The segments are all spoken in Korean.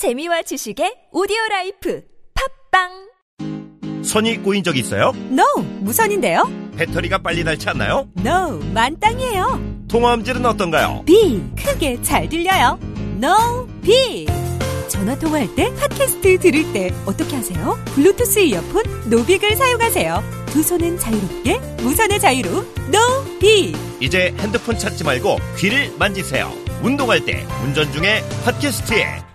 재미와 지식의 오디오 라이프 팟빵 선이 꼬인 적 있어요? No, 무선인데요? 배터리가 빨리 닳지 않나요? No, 만땅이에요. 통화음질은 어떤가요? B, 크게 잘 들려요. No, B. 전화 통화할 때, 팟캐스트 들을 때 어떻게 하세요? 블루투스 이어폰, 노비를 사용하세요. 두 손은 자유롭게, 무선의 자유로, No, B. 이제 핸드폰 찾지 말고 귀를 만지세요. 운동할 때, 운전 중에 팟캐스트에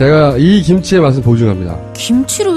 제가 이 김치의 맛을 보증합니다. 김치를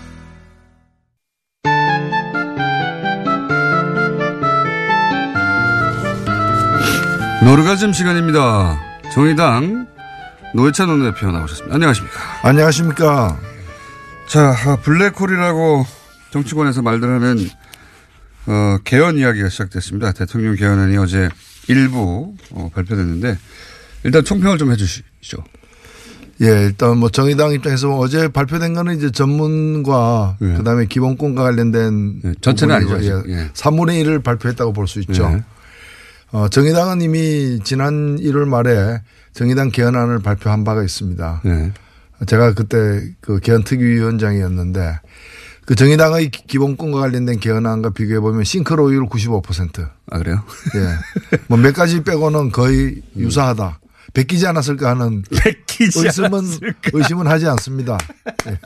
노르가즘 시간입니다. 정의당 노회찬 원내대표 나오셨습니다. 안녕하십니까. 안녕하십니까. 자, 아, 블랙홀이라고 정치권에서 말들 하는, 어, 개헌 이야기가 시작됐습니다. 대통령 개헌안이 어제 일부, 어, 발표됐는데, 일단 총평을 좀 해 주시죠. 예, 일단 뭐 정의당 입장에서 어제 발표된 거는 이제 전문과 예. 그 다음에 기본권과 관련된 예, 전체는 아니죠, 예. 예. 3분의 1을 발표했다고 볼 수 있죠. 예. 어, 정의당은 이미 지난 1월 말에 정의당 개헌안을 발표한 바가 있습니다. 네. 제가 그때 그 개헌 특위위원장이었는데 그 정의당의 기- 기본권과 관련된 개헌안과 비교해 보면 싱크로율 95%. 아, 그래요? 예. 뭐 몇 가지 빼고는 거의 유사하다. 베끼지 않았을까 하는 베끼지 의심은 않았을까. 의심은 하지 않습니다. 예.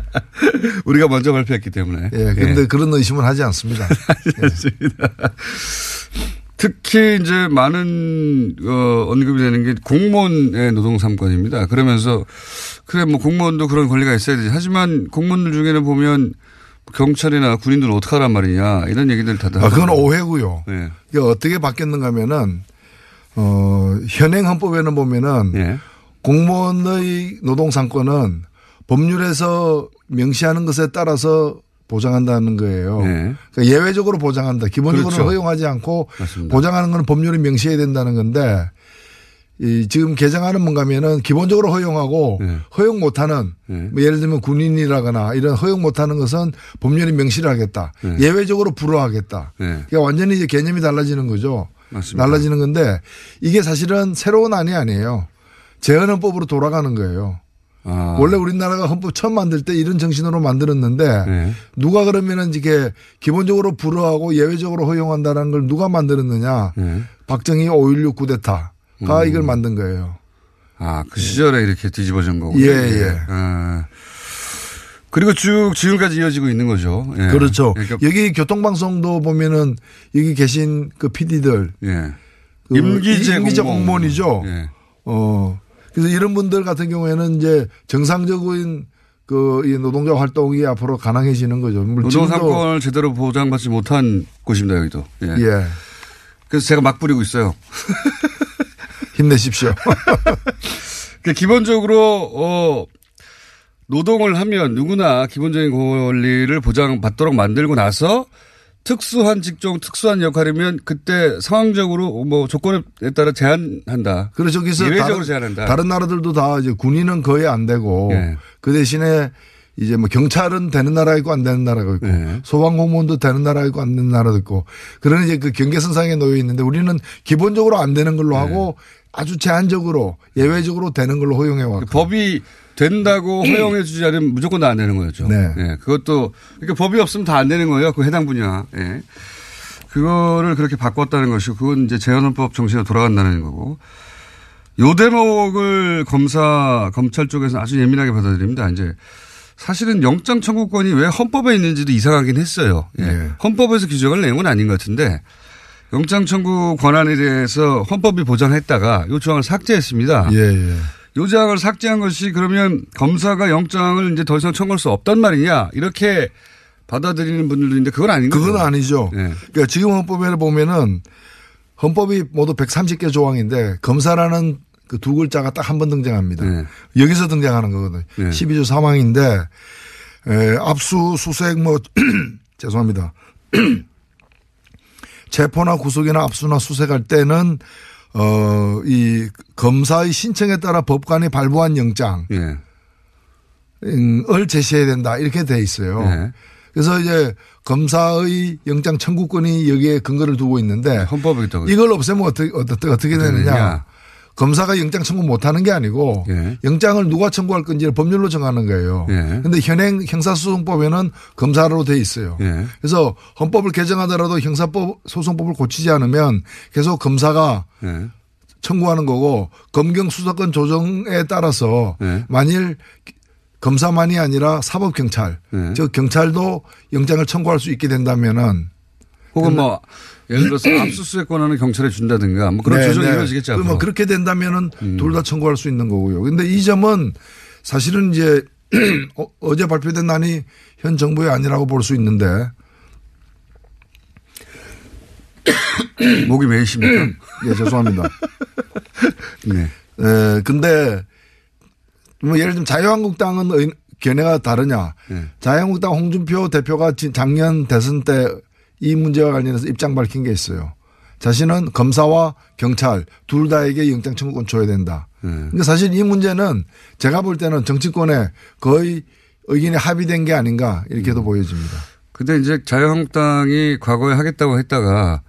우리가 먼저 발표했기 때문에. 예. 근데 그런 의심은 하지 않습니다. 맞습니다. 특히 이제 많은 어, 언급이 되는 게 공무원의 노동 삼권입니다. 그러면서 그래 뭐 공무원도 그런 권리가 있어야 되지. 하지만 공무원들 중에는 보면 경찰이나 군인들은 어떡하란 말이냐 이런 얘기들 다 아, 그건 오해고요. 네. 이게 어떻게 바뀌었는가 하면은 어, 현행 헌법에는 보면은 예. 공무원의 노동 상권은 법률에서 명시하는 것에 따라서 보장한다는 거예요. 네. 그러니까 예외적으로 보장한다. 기본적으로 그렇죠. 허용하지 않고 맞습니다. 보장하는 것은 법률이 명시해야 된다는 건데 이 지금 개정하는 뭔가 하면은 기본적으로 허용하고 네. 허용 못하는 네. 뭐 예를 들면 군인이라거나 이런 허용 못하는 것은 법률이 명시를 하겠다. 네. 예외적으로 불허하겠다. 네. 그러니까 완전히 이제 개념이 달라지는 거죠. 맞습니다. 달라지는 건데 이게 사실은 새로운 안이 아니에요. 재헌헌법으로 돌아가는 거예요. 아. 원래 우리나라가 헌법 처음 만들 때 이런 정신으로 만들었는데 네. 누가 그러면은 이게 기본적으로 불허하고 예외적으로 허용한다는 걸 누가 만들었느냐. 네. 박정희 5.16 쿠데타가 음. 이걸 만든 거예요. 아, 그 시절에 이렇게 뒤집어진 거군요. 예, 예. 아. 그리고 쭉 지금까지 이어지고 있는 거죠. 예. 그렇죠. 그러니까 여기 교통방송도 보면은 여기 계신 그 PD들. 예. 그 임기제 임기제 공무원. 공무원이죠. 예. 어. 그래서 이런 분들 같은 경우에는 이제 정상적인 그 이 노동자 활동이 앞으로 가능해지는 거죠. 노동 상권을 제대로 보장받지 못한 곳입니다, 여기도. 예. 예. 그래서 제가 막 부리고 있어요. 힘내십시오. 그러니까 기본적으로 어 노동을 하면 누구나 기본적인 권리를 보장받도록 만들고 나서 특수한 직종, 특수한 역할이면 그때 상황적으로 뭐 조건에 따라 제한한다. 그래서 저기서 예외적으로 다른, 제한한다. 다른 나라들도 다 이제 군인은 거의 안 되고 예. 그 대신에 이제 뭐 경찰은 되는 나라 있고 안 되는 나라가 있고 예. 소방 공무원도 되는 나라 있고 안 되는 나라도 있고 그런 이제 그 경계선상에 놓여 있는데 우리는 기본적으로 안 되는 걸로 하고 아주 제한적으로 예외적으로 되는 걸로 허용해 왔고 그 법이 된다고 허용해 주지 않으면 무조건 다 안 되는 거였죠. 네. 예, 그것도 그러니까 법이 없으면 다 안 되는 거예요. 그 해당 분야. 예. 그거를 그렇게 바꿨다는 것이고 그건 이제 재헌헌법 정신에 돌아간다는 거고. 요 대목을 검사 검찰 쪽에서 아주 예민하게 받아들입니다. 이제 사실은 영장 청구권이 왜 헌법에 있는지도 이상하긴 했어요. 예. 네. 헌법에서 규정할 내용은 아닌 것 같은데 영장 청구 권한에 대해서 헌법이 보장했다가 요 조항을 삭제했습니다. 예, 예. 요 조항을 삭제한 것이 그러면 검사가 영장을 이제 더 이상 청구할 수 없단 말이냐 이렇게 받아들이는 분들도 있는데 그건 아닌 거죠. 그건 아니죠. 예. 그러니까 지금 헌법에 보면은 헌법이 모두 130개 조항인데 검사라는 그 두 글자가 딱 한 번 등장합니다. 네. 여기서 등장하는 거거든요. 네. 12조 3항인데 에, 압수 수색 뭐 죄송합니다. 체포나 구속이나 압수나 수색할 때는 어, 이 검사의 신청에 따라 법관이 발부한 영장 예. 을 제시해야 된다 이렇게 돼 있어요. 네. 그래서 이제 검사의 영장 청구권이 여기에 근거를 두고 있는데 헌법에 있다고. 이걸 없애면 어떻게, 어떻게 되느냐? 검사가 영장 청구 못 하는 게 아니고 예. 영장을 누가 청구할 건지를 법률로 정하는 거예요. 예. 근데 현행 형사소송법에는 검사로 돼 있어요. 예. 그래서 헌법을 개정하더라도 형사법 소송법을 고치지 않으면 계속 검사가 예. 청구하는 거고 검경 수사권 조정에 따라서 네. 만일 검사만이 아니라 사법 경찰, 네. 즉 경찰도 영장을 청구할 수 있게 된다면은 혹은 뭐 예를 들어서 압수수색 권한을 경찰에 준다든가 뭐 그런 네, 조정이 네. 이루어지겠죠. 그 뭐. 음. 그렇게 된다면은 둘다 청구할 수 있는 거고요. 근데 이 점은 사실은 이제 어- 어제 발표된 난이 현 정부의 아니라고 볼 수 있는데 목이 메이십니까? 예, 죄송합니다. 네. 에, 근데 뭐 예를 들면 자유한국당은 의- 견해가 다르냐. 네. 자유한국당 홍준표 대표가 지- 작년 대선 때 이 문제와 관련해서 입장 밝힌 게 있어요. 자신은 검사와 경찰 둘 다에게 영장 청구권 줘야 된다. 네. 그러니까 사실 이 문제는 제가 볼 때는 정치권에 거의 의견이 합의된 게 아닌가 이렇게도 음. 보여집니다. 근데 이제 자유한국당이 과거에 하겠다고 했다가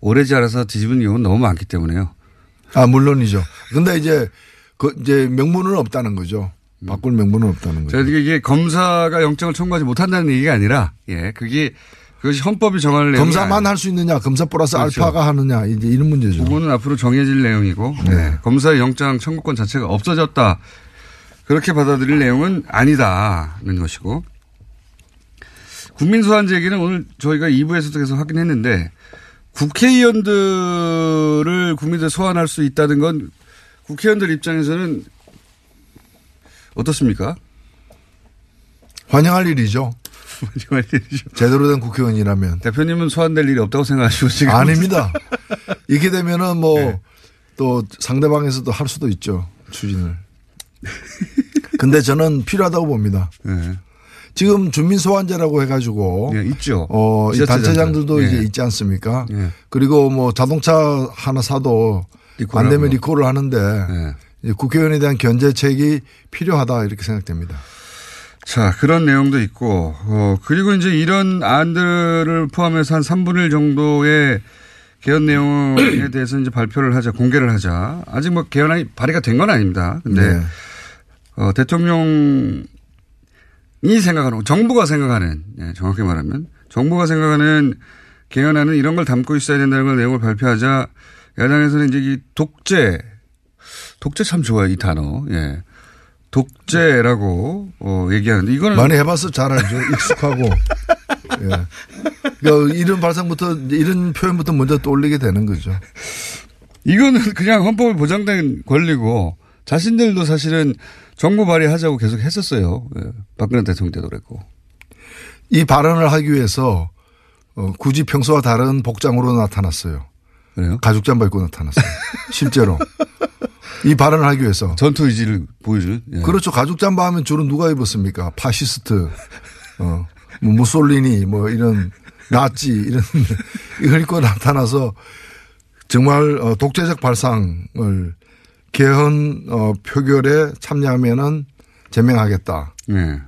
오래지 않아서 뒤집은 이유는 너무 많기 때문에요. 아 물론이죠. 근데 이제 그 이제 명분은 없다는 거죠. 바꿀 명분은 없다는 거죠. 이게 검사가 영장을 청구하지 못한다는 얘기가 아니라, 예, 그게, 그것이 헌법이 정할 내용. 검사만 할 수 있느냐, 검사 플러스 그렇죠. 알파가 하느냐, 이제 이런 문제죠. 그거는 앞으로 정해질 내용이고, 네. 검사의 영장 청구권 자체가 없어졌다. 그렇게 받아들일 내용은 아니다는 것이고. 국민 소환제 얘기는 오늘 저희가 2부에서도 계속 확인했는데, 국회의원들을 국민들 소환할 수 있다는 건 국회의원들 입장에서는 어떻습니까? 환영할 일이죠. 제대로 된 국회의원이라면. 대표님은 소환될 일이 없다고 생각하시고 지금. 아닙니다. 이렇게 되면은 뭐, 네. 또 상대방에서도 할 수도 있죠. 추진을. 근데 저는 필요하다고 봅니다. 네. 지금 주민 소환제라고 해가지고. 네, 있죠. 어, 이. 단체장들도 네. 이제 있지 않습니까? 네. 그리고 뭐 자동차 하나 사도 안 되면. 리콜을 하는데 네. 국회의원에 대한 견제책이 필요하다 이렇게 생각됩니다. 자, 그런 내용도 있고, 어, 그리고 이제 이런 안들을 포함해서 한 3분의 1 정도의 개헌 내용에 대해서 이제 발표를 하자, 공개를 하자. 아직 뭐 개헌안이 발의가 된 건 아닙니다. 근데, 네. 어, 대통령이 생각하는, 정부가 생각하는, 예, 정확히 말하면, 정부가 생각하는 개헌안은 이런 걸 담고 있어야 된다는 걸 내용을 발표하자, 야당에서는 이제 이 독재, 독재 참 좋아요, 이 단어. 예. 독재라고 어, 얘기하는데 이거는 많이 해봐서 잘 알죠. 익숙하고. 예. 그러니까 이런 발상부터 이런 표현부터 먼저 떠올리게 되는 거죠. 이거는 그냥 헌법에 보장된 권리고 자신들도 사실은 정부 발의하자고 계속 했었어요. 예. 박근혜 대통령 때도 그랬고. 이 발언을 하기 위해서 어, 굳이 평소와 다른 복장으로 나타났어요. 그래요? 가죽 잠바 입고 나타났어요. 실제로. 이 발언을 하기 위해서. 전투 의지를 보여주는. 예. 그렇죠. 가죽 잠바 하면 주로 누가 입었습니까? 파시스트, 어, 뭐 무솔리니, 뭐 이런 낫지 이런 이걸 입고 나타나서 정말 어, 독재적 발상을 개헌 어, 표결에 참여하면은 제명하겠다. 네.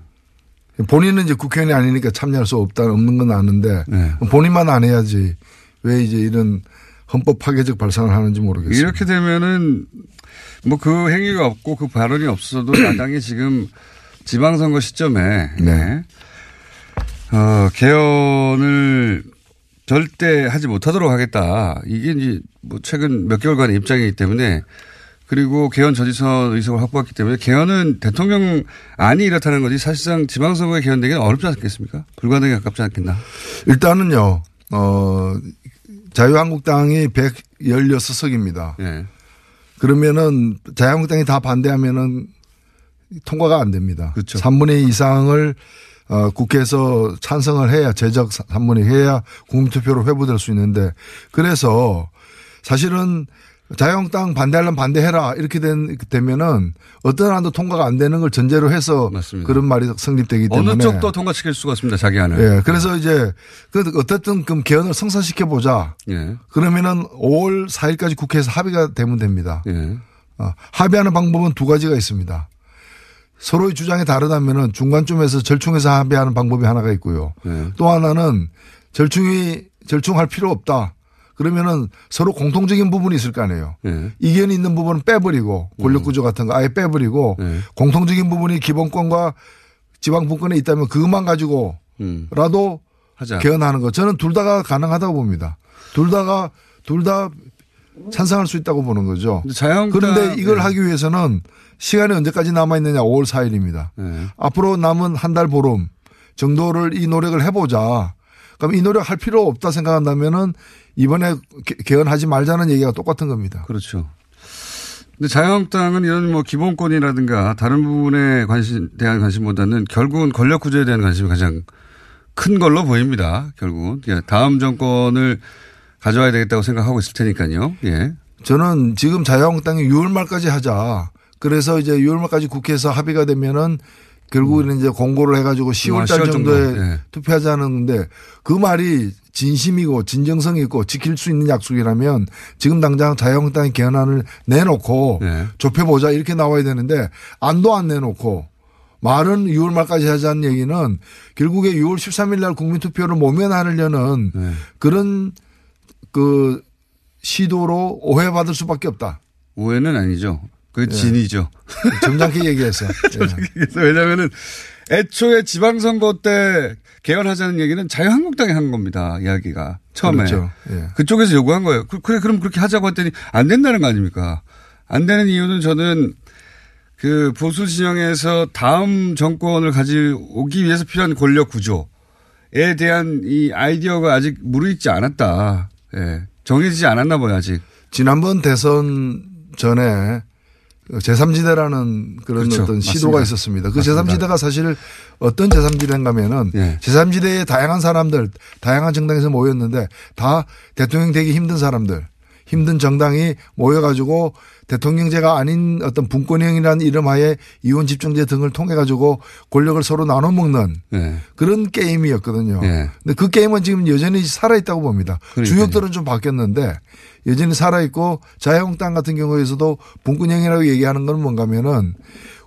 본인은 이제 국회의원이 아니니까 참여할 수 없다 없는 건 아는데 네. 본인만 안 해야지 왜 이제 이런 헌법 파괴적 발상을 하는지 모르겠어요. 이렇게 되면은 뭐 그 행위가 없고 그 발언이 없어도 야당이 지금 지방선거 시점에 네. 어, 개헌을 절대 하지 못하도록 하겠다. 이게 이제 뭐 최근 몇 개월간의 입장이기 때문에 그리고 개헌 저지선 의석을 확보했기 때문에 개헌은 대통령 안이 이렇다는 거지 사실상 지방선거에 개헌되기는 어렵지 않겠습니까? 불가능에 가깝지 않겠나? 일단은요, 어, 자유한국당이 116석입니다. 네. 그러면은 자유한국당이 다 반대하면은 통과가 안 됩니다. 그렇죠. 3분의 2 이상을 어, 국회에서 찬성을 해야 제적 3분의 2 해야 국민투표로 회부될 수 있는데 그래서 사실은 자유한국당 반대하려면 반대해라 이렇게 된, 되면은 어떤 안도 통과가 안 되는 걸 전제로 해서 맞습니다. 그런 말이 성립되기 때문에 어느 쪽도 통과시킬 수가 없습니다. 자기 안을. 예. 그래서 이제 그 어쨌든 그럼 개헌을 성사시켜 보자. 예. 그러면은 5월 4일까지 국회에서 합의가 되면 됩니다. 예. 어, 합의하는 방법은 두 가지가 있습니다. 서로의 주장이 다르다면은 중간쯤에서 절충해서 합의하는 방법이 하나가 있고요. 예. 또 하나는 절충이 절충할 필요 없다. 그러면은 서로 공통적인 부분이 있을 거 아니에요. 예. 이견이 있는 부분은 빼버리고 권력구조 같은 거 아예 빼버리고 예. 공통적인 부분이 기본권과 지방분권에 있다면 그것만 가지고 음. 라도. 개헌하는 거 저는 둘 다가 가능하다고 봅니다. 둘 다가 둘 다 찬성할 수 있다고 보는 거죠. 그런데 이걸 예. 하기 위해서는 시간이 언제까지 남아 있느냐 5월 4일입니다. 예. 앞으로 남은 한 달 보름 정도를 이 노력을 해보자. 그럼 이 노력 할 필요 없다 생각한다면은 이번에 개- 개헌하지 말자는 얘기가 똑같은 겁니다. 그렇죠. 근데 자유한국당은 이런 뭐 기본권이라든가 다른 부분에 관심, 대한 관심보다는 결국은 권력 구조에 대한 관심이 가장 큰 걸로 보입니다. 결국은. 예, 다음 정권을 가져와야 되겠다고 생각하고 있을 테니까요. 예. 저는 지금 자유한국당이 6월 말까지 하자. 그래서 이제 6월 말까지 국회에서 합의가 되면은 결국에는 이제 공고를 해가지고 10월 달 10월 정도. 정도에 예. 투표하자는데 그 말이 진심이고 진정성이 있고 지킬 수 있는 약속이라면 지금 당장 자유한국당이 개헌안을 내놓고 예. 좁혀보자 이렇게 나와야 되는데 안도 안 내놓고 말은 6월 말까지 하자는 얘기는 결국에 6월 13일 날 국민투표를 모면하려는 네. 그런 그 시도로 오해받을 수밖에 없다. 오해는 아니죠. 그 진이죠. 점잖게 얘기했어. 예. 그래서 왜냐면은 애초에 지방선거 때 개헌하자는 얘기는 자유한국당이 한 겁니다. 이야기가. 처음에. 그렇죠. 예. 그쪽에서 요구한 거예요. 그- 그래, 그럼 그렇게 하자고 했더니 안 된다는 거 아닙니까? 안 되는 이유는 저는 그 보수 진영에서 다음 정권을 가져오기 위해서 필요한 권력 구조에 대한 이 아이디어가 아직 무르익지 않았다. 예. 정해지지 않았나 봐요, 아직. 지난번 대선 전에 제3지대라는 그런 그렇죠. 어떤 시도가 맞습니다. 있었습니다. 그 맞습니다. 제3지대가 사실 어떤 제3지대인가 하면은 예. 제3지대에 다양한 사람들, 다양한 정당에서 모였는데 다 대통령 되기 힘든 사람들, 힘든 정당이 모여가지고 대통령제가 아닌 어떤 분권형이라는 이름 하에 이혼 집중제 등을 통해 가지고 권력을 서로 나눠 먹는 예. 그런 게임이었거든요. 예. 근데 그 게임은 지금 여전히 살아있다고 봅니다. 그러니까요. 주역들은 좀 바뀌었는데 여전히 살아있고 자유한국당 같은 경우에서도 분권형이라고 얘기하는 건 뭔가 하면은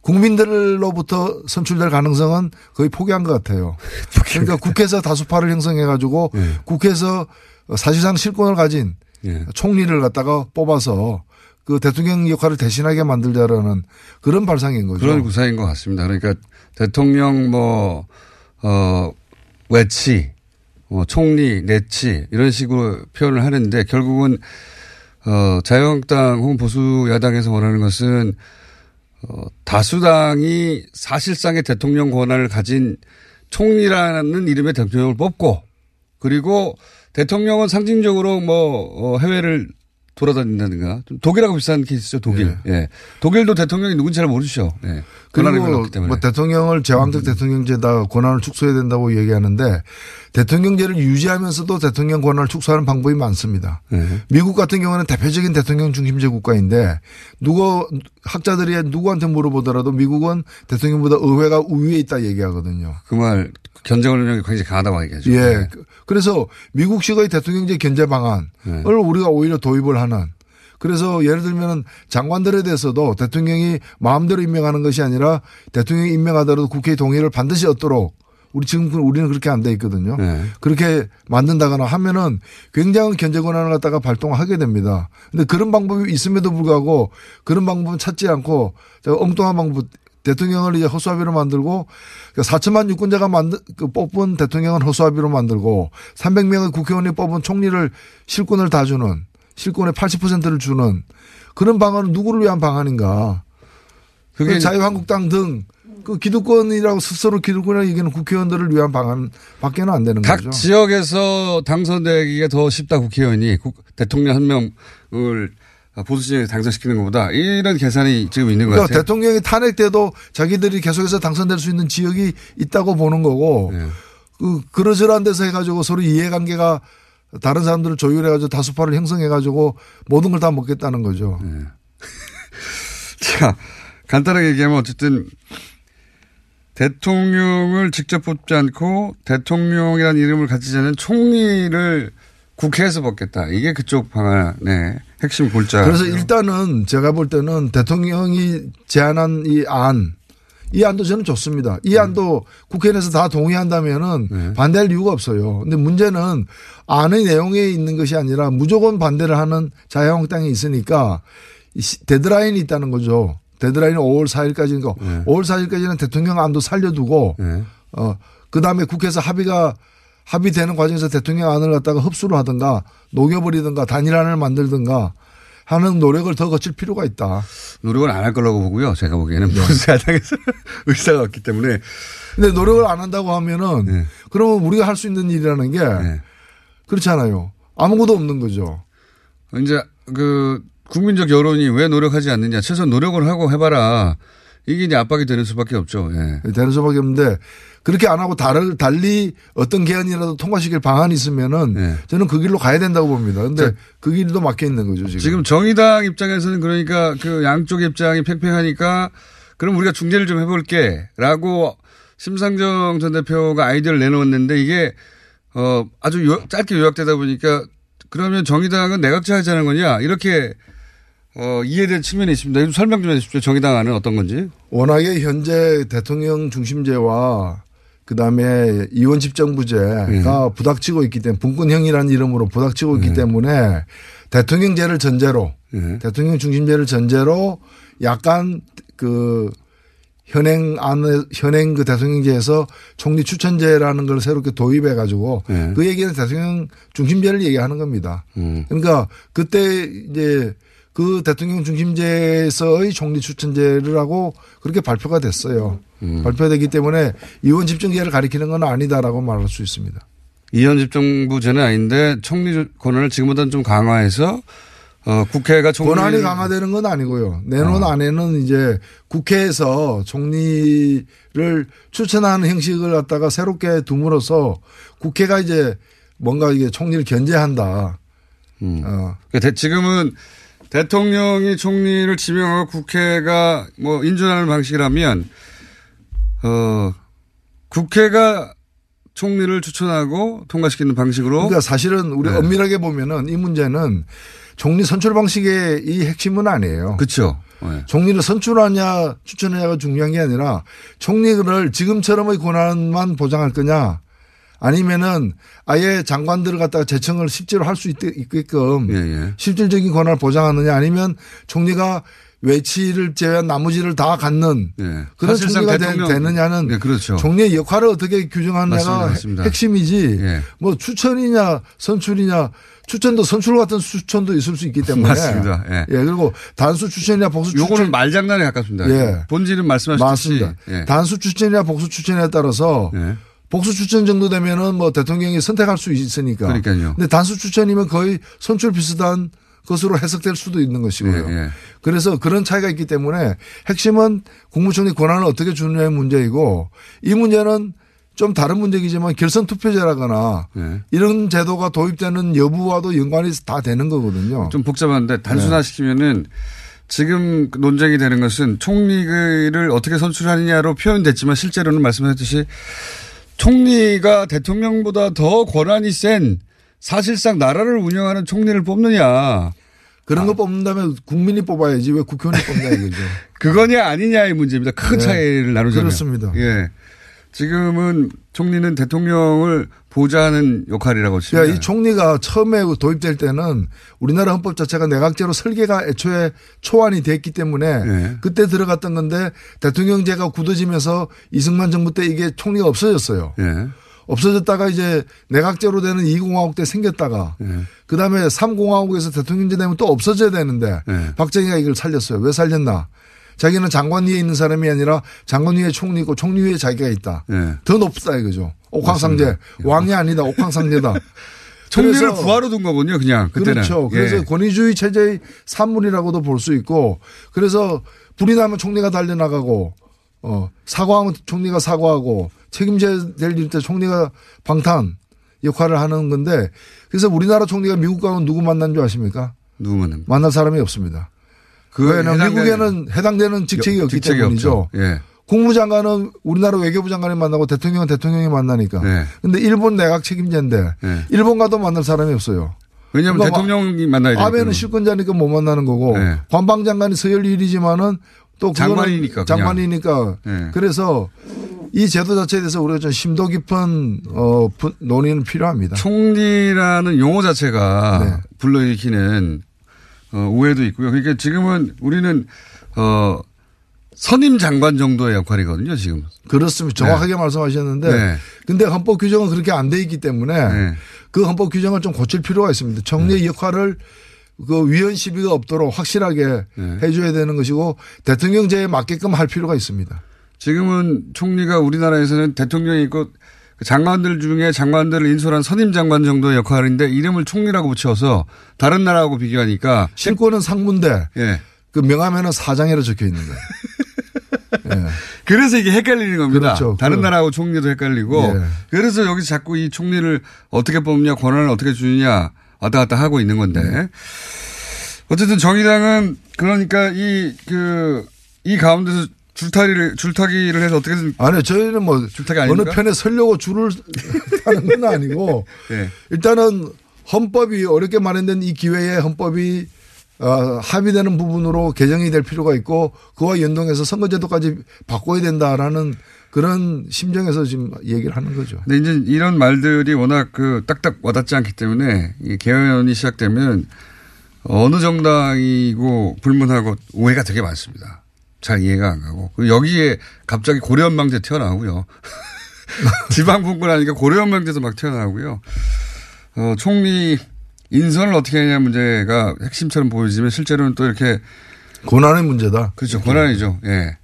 국민들로부터 선출될 가능성은 거의 포기한 것 같아요. 그러니까 국회에서 다수파를 형성해 가지고 예. 국회에서 사실상 실권을 가진 예. 총리를 갖다가 뽑아서 그 대통령 역할을 대신하게 만들자라는 그런 발상인 거죠. 그런 구사인 것 같습니다. 그러니까 대통령 뭐, 어, 외치, 뭐 총리, 내치 이런 식으로 표현을 하는데 결국은 어, 자유한국당 혹은 보수 야당에서 원하는 것은 어, 다수당이 사실상의 대통령 권한을 가진 총리라는 이름의 대통령을 뽑고 그리고 대통령은 상징적으로 뭐 어, 해외를 돌아다닌다든가 좀 독일하고 비슷한 케이스죠 독일. 예. 독일도 대통령이 누군지 잘 모르죠. 예. 권한을 그리고. 음. 뭐 대통령을 제왕적 대통령제다 권한을 축소해야 된다고 얘기하는데 대통령제를 유지하면서도 대통령 권한을 축소하는 방법이 많습니다. 예. 미국 같은 경우는 대표적인 대통령 중심제 국가인데 누구 학자들이 누구한테 물어보더라도 미국은 대통령보다 의회가 우위에 있다 얘기하거든요. 그 말 견제 권력이 굉장히 강하다고 얘기하죠. 예. 네. 그- 그래서 미국식의 대통령제 견제 방안을 네. 우리가 오히려 도입을 하는 그래서 예를 들면 장관들에 대해서도 대통령이 마음대로 임명하는 것이 아니라 대통령이 임명하더라도 국회의 동의를 반드시 얻도록 우리 지금 그- 우리는 그렇게 안 돼 있거든요. 네. 그렇게 만든다거나 하면은 굉장한 견제 권한을 갖다가 발동하게 됩니다. 근데 그런 방법이 있음에도 불구하고 그런 방법은 찾지 않고 엉뚱한 방법 대통령을 이제 허수아비로 만들고 4천만 유권자가 만든 그 뽑은 대통령은 허수아비로 만들고 300명의 국회의원이 뽑은 총리를 실권을 다 주는 실권의 80%를 주는 그런 방안은 누구를 위한 방안인가? 그게 그 자유한국당 등 그 기득권이라고 스스로 기득권이라고 얘기하는 국회의원들을 위한 방안 밖에는 안 되는 각 거죠. 지역에서 당선되기가 더 쉽다 국회의원이 국- 대통령 한 명을 보수진영에 당선시키는 것보다 이런 계산이 지금 있는 것 그러니까 같아요. 대통령이 탄핵돼도 자기들이 계속해서 당선될 수 있는 지역이 있다고 보는 거고 네. 그 그러저러한 데서 해가지고 서로 이해관계가 다른 사람들을 조율해가지고 다수파를 형성해가지고 모든 걸 다 먹겠다는 거죠. 네. 자, 간단하게 얘기하면 어쨌든 대통령을 직접 뽑지 않고 대통령이라는 이름을 가지지 않은 총리를 국회에서 뽑겠다. 이게 그쪽 방안의 핵심 골자. 그래서 일단은 제가 볼 때는 대통령이 제안한 이 안, 이 안도 저는 좋습니다. 이 안도 국회에서 다 동의한다면은 반대할 이유가 없어요. 근데 문제는 안의 내용에 있는 것이 아니라 무조건 반대를 하는 자유한국당이 있으니까 데드라인이 있다는 거죠. 데드라인은 5월 4일까지니까 5월 4일까지는 대통령 안도 살려두고 네. 어, 그 다음에 국회에서 합의가 합의되는 과정에서 대통령 안을 갖다가 흡수를 하든가 녹여버리든가 단일안을 만들든가 하는 노력을 더 거칠 필요가 있다. 노력을 안 할 거라고 보고요. 제가 보기에는 네. 보수 야당에서 의사가 없기 때문에 근데 노력을 안 한다고 하면은 그러면 우리가 할 수 있는 일이라는 게 그렇잖아요. 아무것도 없는 거죠. 이제 그 국민적 여론이 왜 노력하지 않느냐. 최소한 노력을 하고 해봐라. 이게 이제 압박이 되는 수밖에 없죠. 예. 되는 수밖에 없는데 그렇게 안 하고 다른 달리 어떤 개헌이라도 통과시킬 방안이 있으면은 저는 그 길로 가야 된다고 봅니다. 근데 그 길도 막혀 있는 거죠 지금. 지금 정의당 입장에서는 그러니까 그 양쪽 입장이 팽팽하니까 그럼 우리가 중재를 좀 해볼게 라고 심상정 전 대표가 아이디어를 내놓았는데 이게 어 아주 요- 짧게 요약되다 보니까 그러면 정의당은 내각제 하자는 거냐 이렇게 어 이해된 측면이 있습니다. 좀 설명 좀 해주십시오. 정의당 안은 어떤 건지. 워낙에 현재 대통령 중심제와 그다음에 이원 집정부제가 부닥치고 있기 때문에 분권형이라는 이름으로 부닥치고 있기 때문에 대통령제를 전제로 대통령 중심제를 전제로 약간 그 현행 안에 현행 그 대통령제에서 총리 추천제라는 걸 새롭게 도입해 가지고 그 얘기는 대통령 중심제를 얘기하는 겁니다. 그러니까 그때 이제 그 대통령 중심제에서의 총리 추천제를 하고 그렇게 발표가 됐어요. 발표되기 때문에 이원 집정제를 가리키는 건 아니다라고 말할 수 있습니다. 이현 집정부제는 아닌데 총리 권한을 지금보다는 좀 강화해서 어 국회가 총리 권한이 강화되는 건 아니고요. 내놓은 안에는 이제 국회에서 총리를 추천하는 형식을 갖다가 새롭게 둠으로써 국회가 이제 뭔가 이게 총리를 견제한다. 어. 그러니까 대- 지금은 대통령이 총리를 지명하고 국회가 뭐 인준하는 방식이라면 어 국회가 총리를 추천하고 통과시키는 방식으로 그러니까 사실은 우리 네. 엄밀하게 보면은 이 문제는 총리 선출 방식의 이 핵심은 아니에요. 그렇죠. 총리를 선출하냐 추천하냐가 중요한 게 아니라 총리를 지금처럼의 권한만 보장할 거냐 아니면은 아예 장관들을 갖다가 재청을 실제로 할 수 있게끔 예, 실질적인 권한을 보장하느냐 아니면 총리가 외치를 제외한 나머지를 다 갖는 그런 예. 사실상 총리가 대통령- 되, 느냐는 네, 그렇죠. 총리의 역할을 어떻게 규정하느냐가 맞습니다, 맞습니다. 핵심이지 예. 뭐 추천이냐 선출이냐 추천도 선출 같은 추천도 있을 수 있기 때문에 맞습니다. 예. 그리고 단수 추천이냐 복수 추천 요거는 말장난에 가깝습니다. 예. 본질은 말씀하셨듯이 맞습니다. 예. 단수 추천이냐 복수 추천에 따라서 복수 추천 정도 되면은 뭐 대통령이 선택할 수 있으니까. 그러니까요. 근데 단수 추천이면 거의 선출 비슷한 것으로 해석될 수도 있는 것이고요. 예, 예. 그래서 그런 차이가 있기 때문에 핵심은 국무총리 권한을 어떻게 주느냐의 문제이고 이 문제는 좀 다른 문제이지만 결선 투표제라거나 예. 이런 제도가 도입되는 여부와도 연관이 다 되는 거거든요. 좀 복잡한데 단순화시키면은 지금 논쟁이 되는 것은 총리를 어떻게 선출하느냐로 표현됐지만 실제로는 말씀하셨듯이 총리가 대통령보다 더 권한이 센 사실상 나라를 운영하는 총리를 뽑느냐. 그런 거 뽑는다면 국민이 뽑아야지 왜 국회의원이 뽑냐 이거죠. 그거냐 아니냐의 문제입니다. 큰 네. 차이를 나누자면. 그렇습니다. 예. 지금은 총리는 대통령을 보좌하는 역할이라고. 그러니까 이 총리가 처음에 도입될 때는 우리나라 헌법 자체가 내각제로 설계가 애초에 초안이 됐기 때문에 네. 그때 들어갔던 건데 대통령제가 굳어지면서 이승만 정부 때 이게 총리가 없어졌어요. 예. 없어졌다가 이제 내각제로 되는 2공화국 때 생겼다가 예. 그다음에 3공화국에서 대통령제 되면 또 없어져야 되는데 예. 박정희가 이걸 살렸어요. 왜 살렸나? 자기는 장관 위에 있는 사람이 아니라 장관 위에 총리고 총리 위에 자기가 있다. 예. 더 높다 이거죠. 옥황상제. 맞습니다. 왕이 아니다. 옥황상제다. 총리를 부하로 둔 거군요, 그냥. 그때는. 그렇죠. 예. 그래서 권위주의 체제의 산물이라고도 볼 수 있고 그래서 불이 나면 총리가 달려나가고 어 사과하면 총리가 사과하고 책임져야 될 일 때 총리가 방탄 역할을 하는 건데 그래서 우리나라 총리가 미국 가면 누구 만난 줄 아십니까? 누구 만납니까? 만날 사람이 없습니다. 그 왜냐하면 해당되는- 미국에는 해당되는 직책이 없기 직책이 때문이죠. 예. 국무장관은 우리나라 외교부 장관이 만나고 대통령은 대통령이 만나니까. 네. 근데 일본 내각 책임자인데 네. 일본 가도 만날 사람이 없어요. 왜냐하면 그러니까 대통령이 만나야 되니까. 아베는 실권자니까 못 만나는 거고 네. 관방장관이 서열 일이지만은 또 그거는 장관이니까. 장관이니까 네. 그래서 이 제도 자체에 대해서 우리가 좀 심도 깊은 어 분- 논의는 필요합니다. 총리라는 용어 자체가 네. 불러일으키는 어, 오해도 있고요. 그러니까 지금은 우리는 어, 선임 장관 정도의 역할이거든요, 지금. 그렇습니다. 정확하게 말씀하셨는데 네. 근데 헌법 규정은 그렇게 안 돼 있기 때문에 네. 그 헌법 규정을 좀 고칠 필요가 있습니다. 총리의 역할을 그 위헌 시비가 없도록 확실하게 네. 해줘야 되는 것이고 대통령제에 맞게끔 할 필요가 있습니다. 지금은 총리가 우리나라에서는 대통령이 있고 그 장관들 중에 장관들을 인솔한 선임 장관 정도의 역할인데 이름을 총리라고 붙여서 다른 나라하고 비교하니까 실권은 상무인데 예. 그 명함에는 사장이라 적혀 있는 거예요. 예. 그래서 이게 헷갈리는 겁니다. 그렇죠. 다른 그- 나라하고 총리도 헷갈리고 예. 그래서 여기서 자꾸 이 총리를 어떻게 뽑냐 권한을 어떻게 주느냐 왔다 갔다 하고 있는 건데 네. 어쨌든 정의당은 그러니까 이 그이 가운데서 줄타기를 줄타기를 해서 어떻게든 아니요, 저희는 뭐 줄타기 어느 아닙니까? 편에 서려고 줄을 타는 건 아니고 예. 일단은 헌법이 어렵게 마련된 이 기회에 헌법이 어, 합의되는 부분으로 개정이 될 필요가 있고 그와 연동해서 선거제도까지 바꿔야 된다라는 그런 심정에서 지금 얘기를 하는 거죠. 근데 이제 이런 말들이 워낙 그 딱딱 와닿지 않기 때문에 이 개헌이 시작되면 어느 정당이고 불문하고 오해가 되게 많습니다. 잘 이해가 안 가고. 여기에 갑자기 고려연방제 튀어나오고요. 지방분권 하니까 고려연방제도 막 튀어나오고요. 어, 총리 인선을 어떻게 하냐 문제가 핵심처럼 보이지만 실제로는 또 이렇게 권한의 문제다. 그렇죠. 권한이죠. 예.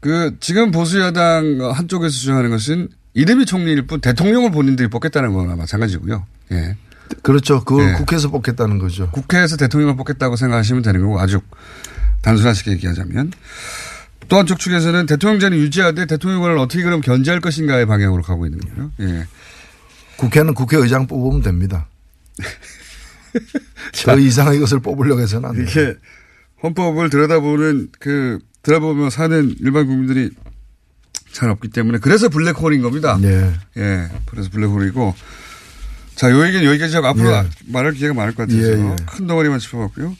그 지금 보수 야당 한쪽에서 주장하는 것은 이름이 총리일 뿐 대통령을 본인들이 뽑겠다는 거나 마찬가지고요. 예. 그렇죠. 그 예. 국회에서 뽑겠다는 거죠. 국회에서 대통령을 뽑겠다고 생각하시면 되는 거고 아주 단순하게 얘기하자면 또 한쪽 측에서는 대통령제는 유지하되 대통령을 어떻게 그럼 견제할 것인가의 방향으로 가고 있는 거예요. 예. 국회는 국회의장 뽑으면 됩니다. 그 이상의 이것을 뽑으려고 해서는 안 돼요. 이게 헌법을 들여다보는 그 들여다보며 사는 일반 국민들이 잘 없기 때문에 그래서 블랙홀인 겁니다. 예. 예. 그래서 블랙홀이고 자, 요 얘기는 여기까지 하고 앞으로 예. 말할 기회가 많을 것 같아서 예, 예. 큰 덩어리만 짚어봤고요.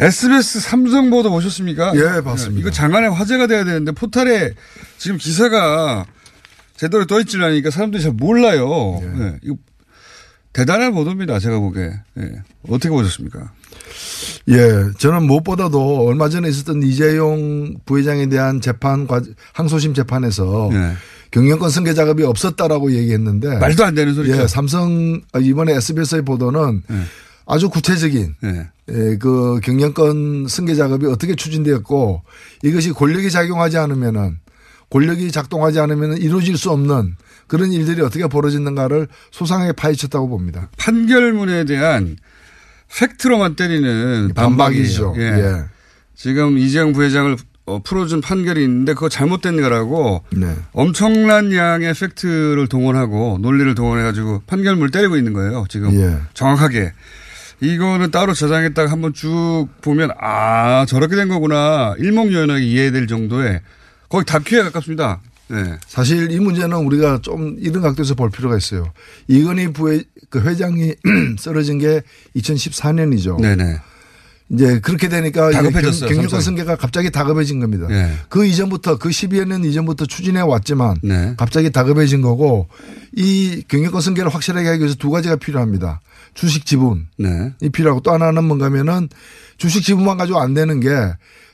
SBS 삼성 보도 보셨습니까? 예, 봤습니다. 이거 장안의 화제가 돼야 되는데 포탈에 지금 기사가 제대로 떠있지 않으니까 사람들이 잘 몰라요. 예. 이거 대단한 보도입니다. 제가 보기에. 예. 어떻게 보셨습니까? 예, 저는 무엇보다도 얼마 전에 있었던 이재용 부회장에 대한 재판, 과- 항소심 재판에서 예. 경영권 승계 작업이 없었다라고 얘기했는데 말도 안 되는 소리죠. 예, 삼성 아, 이번에 SBS의 보도는 예. 아주 구체적인 예. 예, 그 경영권 승계 작업이 어떻게 추진되었고 이것이 권력이 작용하지 않으면은 권력이 작동하지 않으면 이루어질 수 없는 그런 일들이 어떻게 벌어졌는가를 소상하게 파헤쳤다고 봅니다. 판결문에 대한 팩트로만 때리는 반박이죠. 반박이죠. 예. 예. 지금 이재용 부회장을 어, 풀어준 판결이 있는데 그거 잘못된 거라고 네. 엄청난 양의 팩트를 동원하고 논리를 동원해가지고 판결문을 때리고 있는 거예요. 지금 예. 정확하게. 이거는 따로 저장했다가 한번 쭉 보면 아 저렇게 된 거구나 일목요연하게 이해될 정도의 거의 다큐에 가깝습니다. 네. 사실 이 문제는 우리가 좀 이런 각도에서 볼 필요가 있어요. 이건희 부회 그 회장이 쓰러진 게 2014년이죠. 네네. 이제 그렇게 되니까 삼성이. 승계가 갑자기 다급해진 겁니다. 네. 그 이전부터 그 12년 이전부터 추진해 왔지만 네. 갑자기 다급해진 거고 이 경영권 승계를 확실하게 하기 위해서 두 가지가 필요합니다. 주식 지분이 네. 필요하고 또 하나는 뭔가면은 주식 지분만 가지고 안 되는 게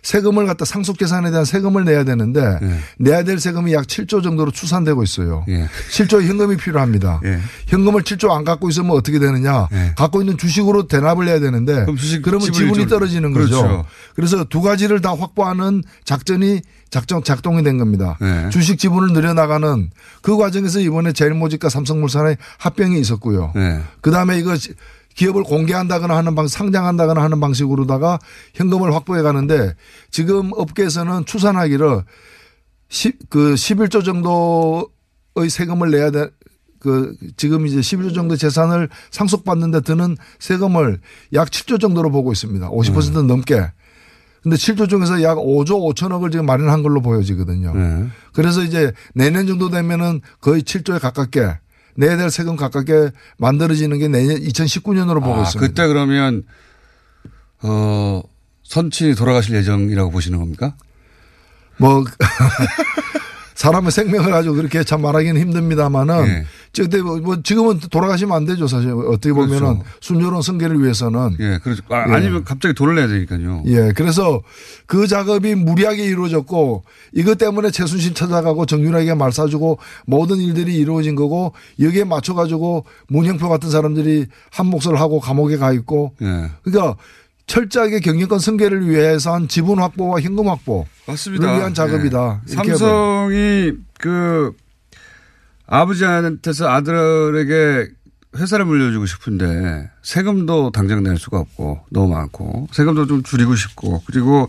세금을 갖다 상속 재산에 대한 세금을 내야 되는데 네. 내야 될 세금이 약 7조 정도로 추산되고 있어요. 예. 7조 현금이 필요합니다. 예. 현금을 7조 안 갖고 있으면 어떻게 되느냐? 예. 갖고 있는 주식으로 대납을 해야 되는데 그러면 지분이 떨어지는 거죠. 그렇죠. 그래서 두 가지를 다 확보하는 작전이 작정 작동이 된 겁니다. 예. 주식 지분을 늘려나가는 그 과정에서 이번에 제일모직과 삼성물산의 합병이 있었고요. 네. 그 다음에 이거 지- 기업을 공개한다거나 하는 방, 상장한다거나 하는 방식으로다가 현금을 확보해 가는데 지금 업계에서는 추산하기를 10, 그 11조 정도의 세금을 내야 돼. 그 지금 이제 11조 정도 재산을 상속받는데 드는 세금을 약 7조 정도로 보고 있습니다. 50% 넘게. 근데 7조 중에서 약 5조 5천억을 지금 마련한 걸로 보여지거든요. 네. 그래서 이제 내년 정도 되면은 거의 7조에 가깝게 내야 될 세금 가깝게 만들어지는 게 내년 2019년으로 보고 아, 있습니다. 그때 그러면 어 선친이 돌아가실 예정이라고 보시는 겁니까? 뭐 사람의 생명을 가지고 그렇게 참 말하기는 힘듭니다만은 예. 근데 뭐- 뭐 지금은 돌아가시면 안 되죠 사실 어떻게 보면은 그렇죠. 순조로운 승계를 위해서는 예, 그렇죠. 아, 예. 아니면 갑자기 돈을 내야 되니까요. 예, 그래서 그 작업이 무리하게 이루어졌고 이것 때문에 최순실 찾아가고 정유라에게 말 사주고 모든 일들이 이루어진 거고 여기에 맞춰 가지고 문영표 같은 사람들이 한 몫을 하고 감옥에 가 있고 예. 그러니까 철저하게 경영권 승계를 위해서 한 지분 확보와 현금 확보 맞습니다. 를 위한 작업이다. 봐요. 삼성이 그 아버지한테서 아들에게 회사를 물려주고 싶은데 세금도 당장 낼 수가 없고 너무 많고 세금도 좀 줄이고 싶고 그리고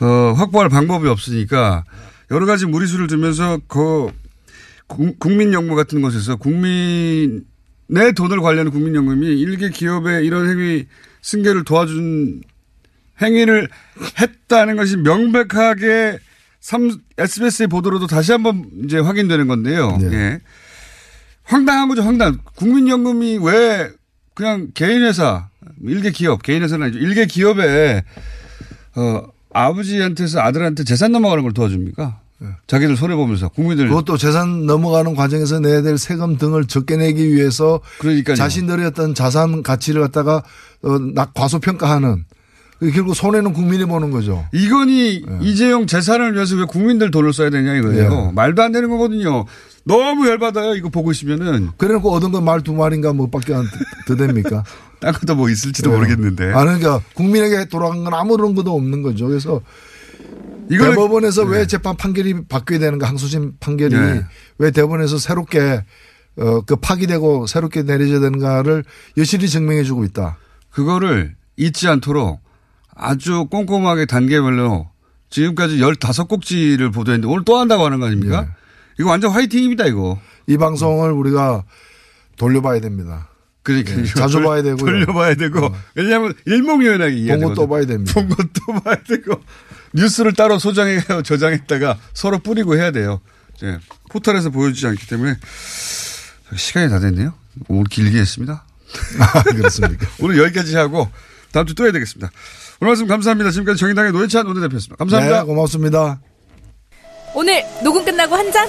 어 확보할 방법이 없으니까 여러 가지 무리수를 두면서 그 국- 국민연금 같은 곳에서 국민의 돈을 관리하는 국민연금이 일개 기업의 이런 행위 승계를 도와준 행위를 했다는 것이 명백하게 삼, SBS의 보도로도 다시 한번 이제 확인되는 건데요. 네. 예. 황당한 거죠, 황당. 국민연금이 왜 그냥 개인회사, 일개 기업, 개인회사는 아니죠. 일개 기업에, 어, 아버지한테서 아들한테 재산 넘어가는 걸 도와줍니까? 자기들 손해 보면서 국민들. 그것도 재산 넘어가는 과정에서 내야 될 세금 등을 적게 내기 위해서 그러니까요. 자신들의 어떤 자산 가치를 갖다가 어, 낙- 과소평가하는 그 결국 손해는 국민이 보는 거죠. 이건희 이재용 재산을 위해서 왜 국민들 돈을 써야 되냐 이거예요. 예. 말도 안 되는 거거든요. 너무 열받아요. 이거 보고 있으면은. 그래놓고 얻은 건 말 두 마리인가 뭐밖에 안 더 됩니까? 딴 것도 뭐 있을지도 예. 모르겠는데. 아, 그러니까 국민에게 돌아간 건 아무런 것도 없는 거죠. 그래서 이거는- 대법원에서 네. 왜 재판 판결이 바뀌어야 되는가 항소심 판결이 네. 왜 대법원에서 새롭게 어, 그 파기되고 새롭게 내려져야 되는가를 여실히 증명해 주고 있다. 그거를 잊지 않도록 아주 꼼꼼하게 단계별로 지금까지 15꼭지를 보도했는데 오늘 또 한다고 하는 거 아닙니까? 이거 완전 화이팅입니다, 이거. 이 방송을 우리가 돌려봐야 됩니다. 그러니까 예, 자주 봐야 되고요. 돌려봐야 되고. 왜냐하면 일목요연하게 이해해야 본 것도 봐야 됩니다. 본 것도 봐야 되고. 뉴스를 따로 소장해 저장했다가 서로 뿌리고 해야 돼요. 예. 포털에서 보여주지 않기 때문에 시간이 다 됐네요. 오늘 길게 했습니다. 그렇습니까? 오늘 여기까지 하고 다음 주 또 해야 되겠습니다. 오늘 말씀 감사합니다. 지금까지 정의당의 노회찬 원내대표였습니다. 감사합니다. 네, 고맙습니다. 오늘 녹음 끝나고 한 잔?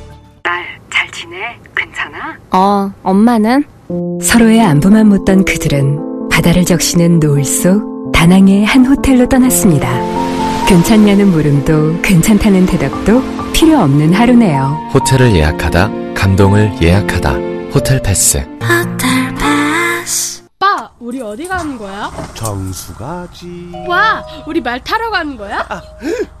딸, 잘 지내? 괜찮아? 어, 엄마는? 서로의 안부만 묻던 그들은 바다를 적시는 노을 속 다낭의 한 호텔로 떠났습니다. 괜찮냐는 물음도 괜찮다는 대답도 필요 없는 하루네요. 호텔을 예약하다, 감동을 예약하다. 호텔 패스. 호텔 패스. 오빠, 우리 어디 가는 거야? 정수 가지. 와, 우리 말 타러 가는 거야?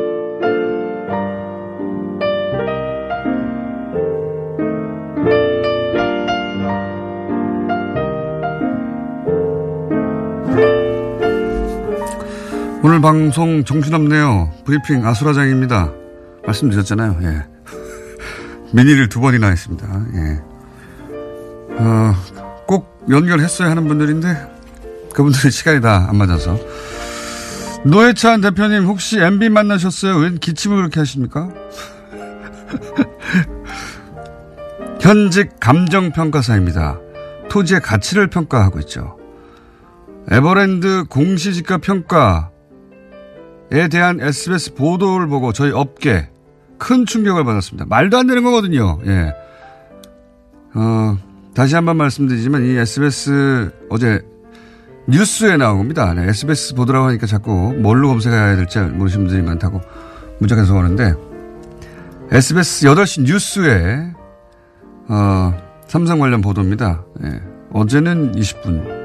오늘 방송 정신없네요. 브리핑 아수라장입니다. 말씀드렸잖아요. 예. 미니를 두 번이나 했습니다. 예. 어, 꼭 연결했어야 하는 분들인데 그분들의 시간이 다 안 맞아서. 노회찬 대표님 혹시 MB 만나셨어요? 왜 기침을 그렇게 하십니까? 현직 감정평가사입니다. 토지의 가치를 평가하고 있죠. 에버랜드 공시지가 평가 에 대한 SBS 보도를 보고 저희 업계 큰 충격을 받았습니다. 말도 안 되는 거거든요. 예. 어, 다시 한번 말씀드리지만 이 SBS 어제 뉴스에 나온 겁니다. 네, SBS 보도라고 하니까 자꾸 뭘로 검색해야 될지 모르시는 분들이 많다고 문자해서 오는데 SBS 8시 뉴스에 어, 삼성 관련 보도입니다. 예. 어제는 20분, 뭐,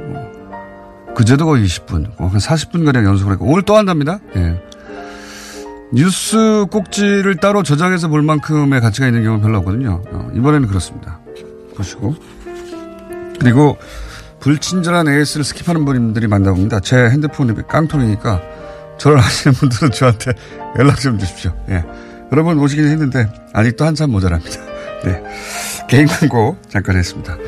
그제도 거의 20분, 어, 한 40분가량 연속을 했고, 오늘 또 한답니다. 예. 뉴스 꼭지를 따로 저장해서 볼 만큼의 가치가 있는 경우는 별로 없거든요. 어, 이번에는 그렇습니다. 보시고. 그리고 불친절한 AS를 skip하는 분들이 많다 봅니다. 제 핸드폰이 깡통이니까 저를 아시는 분들은 저한테 연락 좀 주십시오. 예. 여러 분 오시긴 했는데 아직도 한참 모자랍니다. 네. 개인 광고 잠깐 했습니다.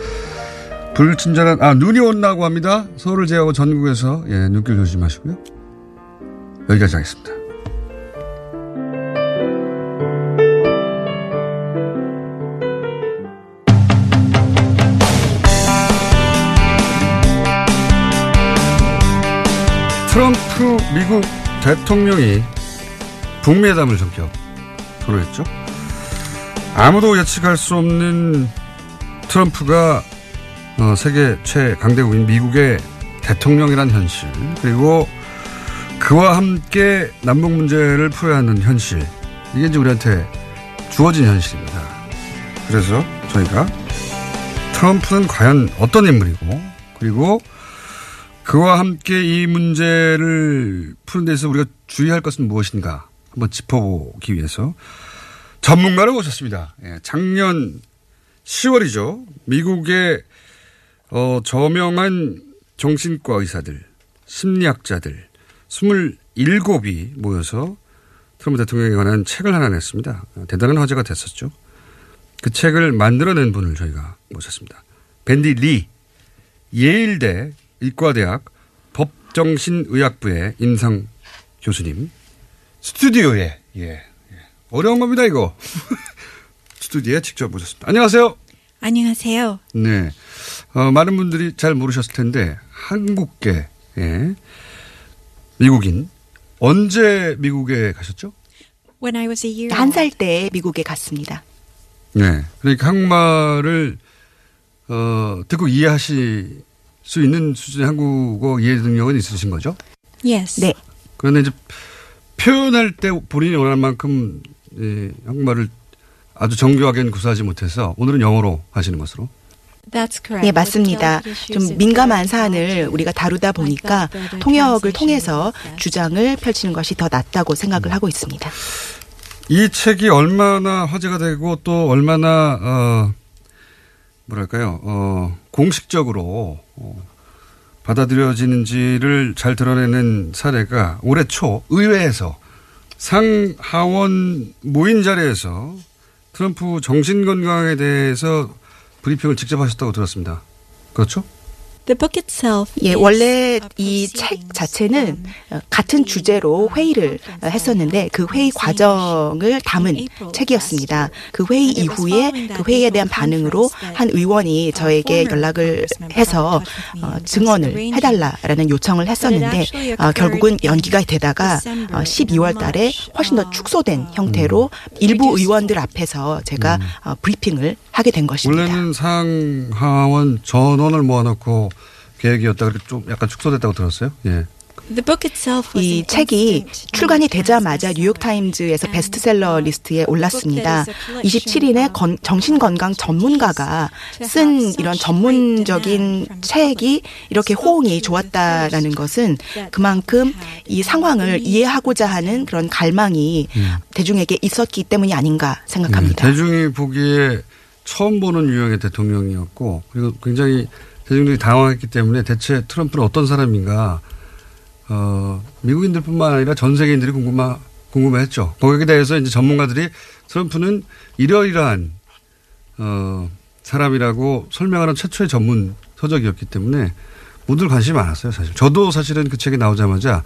불친절한, 아, 눈이 온다고 합니다. 서울을 제외하고 전국에서, 예, 눈길 조심하시고요. 여기까지 하겠습니다. 트럼프 미국 대통령이 북미회담을 전격 선언했죠. 아무도 예측할 수 없는 트럼프가 어, 세계 최강대국인 미국의 대통령이란 현실 그리고 그와 함께 남북 문제를 풀어야 하는 현실 이게 이제 우리한테 주어진 현실입니다. 그래서 저희가 트럼프는 과연 어떤 인물이고 그리고 그와 함께 이 문제를 푸는 데서 우리가 주의할 것은 무엇인가 한번 짚어보기 위해서 전문가를 모셨습니다. 예, 작년 10월이죠. 미국의 어, 저명한 정신과 의사들, 심리학자들 27이 모여서 트럼프 대통령에 관한 책을 하나 냈습니다. 대단한 화제가 됐었죠. 그 책을 만들어낸 분을 저희가 모셨습니다. 밴디 리, 예일대 이과대학 법정신의학부의 임상 교수님 스튜디오에 예, 어려운 겁니다 이거 스튜디오에 직접 모셨습니다. 안녕하세요. 안녕하세요. 네, 어, 많은 분들이 잘 모르셨을 텐데 한국계 예, 미국인 언제 미국에 가셨죠? When I was a year 한살 때 미국에 갔습니다. 네, 그러니까 한국말을 어, 듣고 이해하실 수 있는 수준의 한국어 이해 능력은 있으신 거죠? Yes. 네. 그런데 이제 표현할 때 본인이 원하는 만큼 예, 한국말을 아주 정교하게는 구사하지 못해서 오늘은 영어로 하시는 것으로. That's correct. 네, 맞습니다. 좀 민감한 사안을 우리가 다루다 보니까 통역을 통해서 주장을 펼치는 것이 더 낫다고 생각을 하고 있습니다. 이 책이 얼마나 화제가 되고 또 얼마나 어 뭐랄까요 어 공식적으로 어, 받아들여지는지를 잘 드러내는 사례가 올해 초 의회에서 상하원 모인 자리에서 트럼프 정신 건강에 대해서 브리핑을 직접 하셨다고 들었습니다. 그렇죠? The book itself 예, is 원래 이 책 자체는 어, 같은 주제로 회의를 어, 했었는데 그 회의 과정을 담은 책이었습니다. 그 회의 이후에 그 회의에 대한 반응으로 한 의원이 저에게 연락을 해서 어, 증언을 해달라라는 요청을 했었는데 어, 결국은 연기가 되다가 어, 12월 달에 훨씬 더 축소된 형태로 일부 의원들 앞에서 제가 어, 브리핑을 하게 된 것입니다. 원래는 상하원 전원을 모아놓고 계획이었다. 그리고 좀 약간 축소됐다고 들었어요. 예. The book itself was 이 책이 출간이 되자마자 뉴욕타임즈에서 베스트셀러 리스트에 올랐습니다. 27인의 건, 정신건강 전문가가 쓴 이런 전문적인 책이 이렇게 호응이 좋았다라는 것은 그만큼 이 상황을 이해하고자 하는 그런 갈망이 대중에게 있었기 때문이 아닌가 생각합니다. 네, 대중이 보기에 처음 보는 유형의 대통령이었고 그리고 굉장히 대중들이 당황했기 때문에 대체 트럼프는 어떤 사람인가 어, 미국인들뿐만 아니라 전 세계인들이 궁금하, 궁금해했죠. 거기에 대해서 이제 전문가들이 트럼프는 이러이러한 어, 사람이라고 설명하는 최초의 전문 서적이었기 때문에 모두 관심이 많았어요. 사실 저도 사실은 그 책이 나오자마자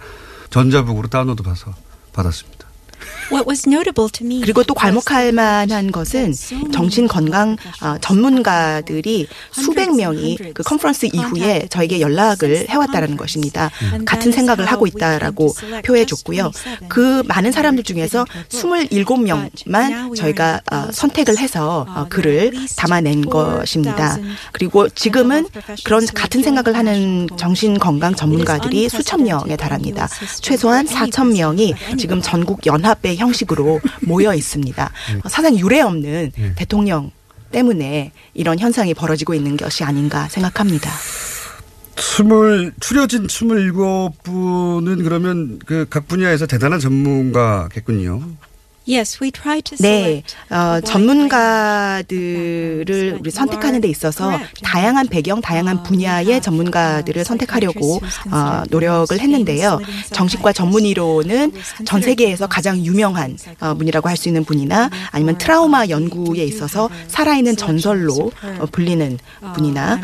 전자북으로 다운로드 받아서 받았습니다. What was notable to me 그리고 또 괄목할 만한 것은 정신 건강 어, 전문가들이 수백 명이 그 컨퍼런스 이후에 저에게 연락을 해왔다라는 것입니다. 같은 생각을 하고 있다라고 표해 줬고요. 그 많은 사람들 중에서 27명만 저희가 어, 선택을 해서 어, 글을 담아낸 것입니다. 그리고 지금은 그런 같은 생각을 하는 정신 건강 전문가들이 수천 명에 달합니다. 최소한 4천 명이 지금 전국 연합회 형식으로 모여 있습니다. 어, 사상 유례 없는 대통령 때문에 이런 현상이 벌어지고 있는 것이 아닌가 생각합니다. 스물 추려진 27분은 그러면 그 각 분야에서 대단한 전문가겠군요. Yes, we try to 네, select 어, 전문가들을 우리 선택하는 데 있어서 다양한 배경, 다양한 분야의 전문가들을 선택하려고 어, 노력을 했는데요. 정신과 전문의로는 전 세계에서 가장 유명한 어, 분이라고 할 수 있는 분이나 아니면 트라우마 연구에 있어서 살아있는 전설로 어, 불리는 분이나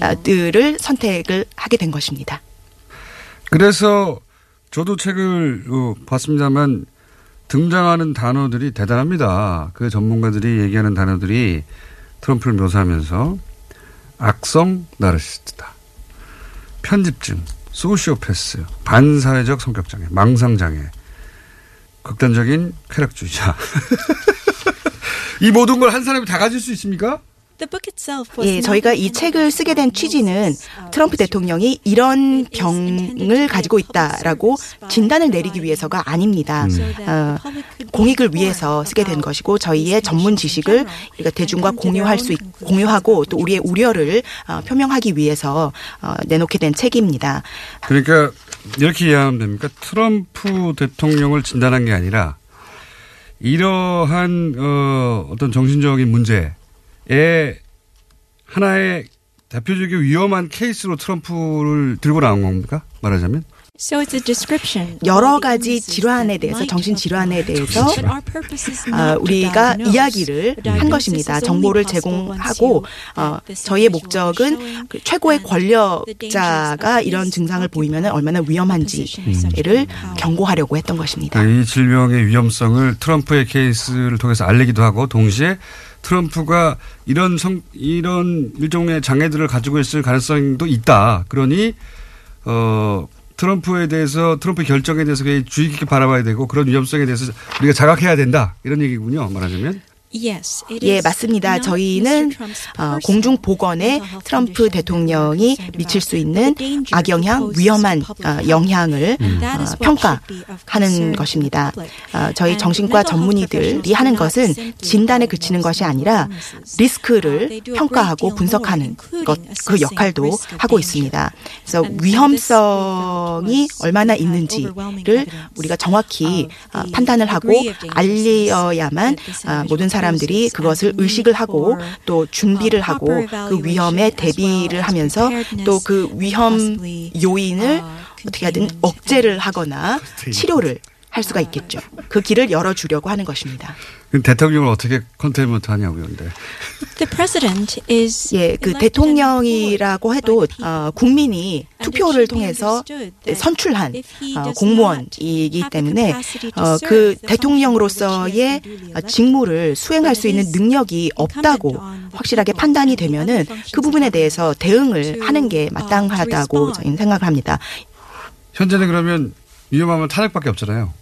아, 들을 선택을 하게 된 것입니다. 그래서 저도 책을 어, 봤습니다만 등장하는 단어들이 대단합니다. 그 전문가들이 얘기하는 단어들이 트럼프를 묘사하면서 악성 나르시스트다. 편집증, 소시오패스, 반사회적 성격장애, 망상장애, 극단적인 쾌락주의자. 이 모든 걸 한 사람이 다 가질 수 있습니까? The book itself was 예, 저희가 이 책을 쓰게 된 취지는 트럼프 대통령이 이런 병을 가지고 있다라고 진단을 내리기 위해서가 아닙니다. 어, 공익을 위해서 쓰게 된 것이고 저희의 전문 지식을 우리가 대중과 공유할 수 있, 공유하고 또 우리의 우려를 어, 표명하기 위해서 어, 내놓게 된 책입니다. 그러니까 이렇게 이해하면 됩니까? 트럼프 대통령을 진단한 게 아니라 이러한 어, 어떤 정신적인 문제에 하나의 대표적인 위험한 케이스로 트럼프를 들고 나온 겁니까? 말하자면? So it's a description. 여러 가지 질환에 대해서 정신 질환에 대해서 아, 우리가 이야기를 한 것입니다. 정보를 제공하고 어, 저희의 목적은 그 최고의 권력자가 이런 증상을 보이면 얼마나 위험한지를 경고하려고 했던 것입니다. 이 질병의 위험성을 트럼프의 케이스를 통해서 알리기도 하고 동시에 트럼프가 이런 성, 이런 일종의 장애들을 가지고 있을 가능성도 있다. 그러니, 어, 트럼프에 대해서, 트럼프 결정에 대해서 주의 깊게 바라봐야 되고 그런 위험성에 대해서 우리가 자각해야 된다. 이런 얘기군요. 말하자면. 예, 맞습니다. 저희는 어, 공중 보건에 트럼프 대통령이 미칠 수 있는 악영향, 위험한 어, 영향을 어, 평가하는 것입니다. 어, 저희 정신과 전문의들이 하는 것은 진단에 그치는 것이 아니라 리스크를 평가하고 분석하는 것, 그 역할도 하고 있습니다. 그래서 위험성이 얼마나 있는지를 우리가 정확히 어, 판단을 하고 알려야만 어, 모든 사람 들이 그것을 의식을 하고 또 준비를 하고 그 위험에 대비를 하면서 또 그 위험 요인을 어떻게 하든 억제를 하거나 치료를 할 수가 있겠죠. 그 길을 열어주려고 하는 것입니다. 대통령을 어떻게 컨테인먼트 하냐고요, 근데. The president is 예, 그 대통령이라고 해도 어, 국민이 투표를 통해서 선출한 어, 공무원이기 때문에 어, 그 대통령으로서의 어, 직무를 수행할 수 있는 능력이 없다고 확실하게 판단이 되면은 그 부분에 대해서 대응을 하는 게 마땅하다고 저희는 생각을 합니다. 현재는 그러면 위험하면 탄핵밖에 없잖아요.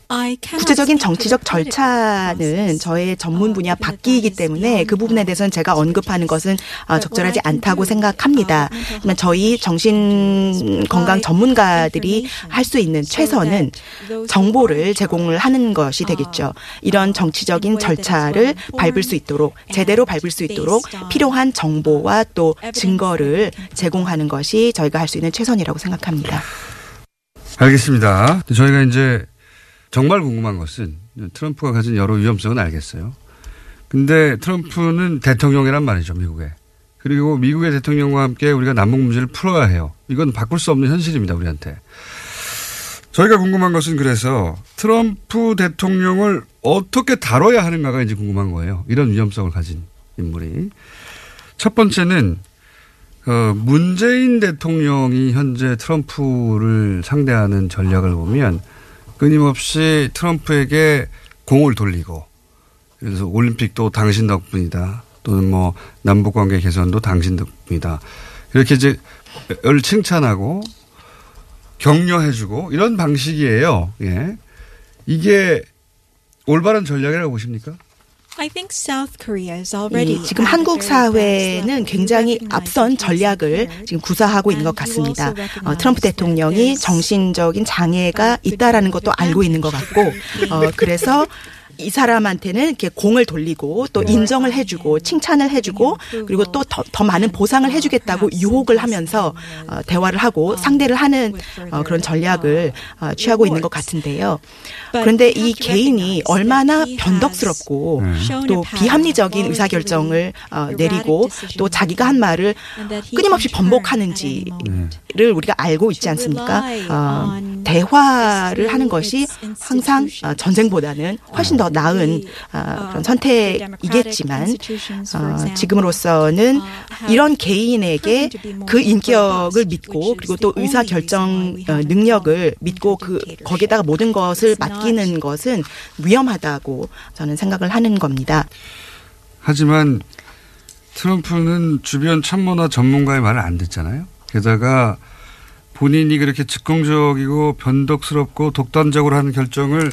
구체적인 정치적 절차는 저의 전문 분야 바뀌기 때문에 그 부분에 대해서는 제가 언급하는 것은 아, 적절하지 않다고 생각합니다. 하지만 저희 정신 건강 전문가들이 할 수 있는 최선은 정보를 제공을 하는 것이 되겠죠. 이런 정치적인 절차를 밟을 수 있도록 제대로 밟을 수 있도록 필요한 정보와 또 증거를 제공하는 것이 저희가 할 수 있는 최선이라고 생각합니다. 알겠습니다. 저희가 이제 정말 궁금한 것은 트럼프가 가진 여러 위험성은 알겠어요. 근데 트럼프는 대통령이란 말이죠, 미국에. 그리고 미국의 대통령과 함께 우리가 남북 문제를 풀어야 해요. 이건 바꿀 수 없는 현실입니다, 우리한테. 저희가 궁금한 것은 그래서 트럼프 대통령을 어떻게 다뤄야 하는가가 이제 궁금한 거예요. 이런 위험성을 가진 인물이. 첫 번째는 어, 문재인 대통령이 현재 트럼프를 상대하는 전략을 보면 끊임없이 트럼프에게 공을 돌리고 그래서 올림픽도 당신 덕분이다. 또는 뭐 남북 관계 개선도 당신 덕분이다. 이렇게 이제 을 칭찬하고 격려해주고 이런 방식이에요. 예. 이게 올바른 전략이라고 보십니까? I think South Korea is already 이 지금 한국 사회는 굉장히 앞선 전략을 지금 구사하고 있는 것 같습니다. 어, 트럼프 대통령이 정신적인 장애가 있다라는 것도 알고 있는 것 같고, 어, 그래서 이 사람한테는 이렇게 공을 돌리고 또 인정을 해주고 칭찬을 해주고 그리고 또 더 더 많은 보상을 해주겠다고 유혹을 하면서 어, 대화를 하고 상대를 하는 어, 그런 전략을 어, 취하고 있는 것 같은데요. 그런데 이 개인이 얼마나 변덕스럽고 또 비합리적인 의사결정을 어, 내리고 또 자기가 한 말을 끊임없이 번복하는지를 우리가 알고 있지 않습니까? 어, 대화를 하는 것이 항상 어, 전쟁보다는 훨씬 더 나은 어, 그런 선택이겠지만 어, 지금으로서는 이런 개인에게 그 인격을 믿고 그리고 또 의사 결정 어, 능력을 믿고 그 거기에다가 모든 것을 맡기는 것은 위험하다고 저는 생각을 하는 겁니다. 하지만 트럼프는 주변 참모나 전문가의 말을 안 듣잖아요. 게다가 본인이 그렇게 즉흥적이고 변덕스럽고 독단적으로 하는 결정을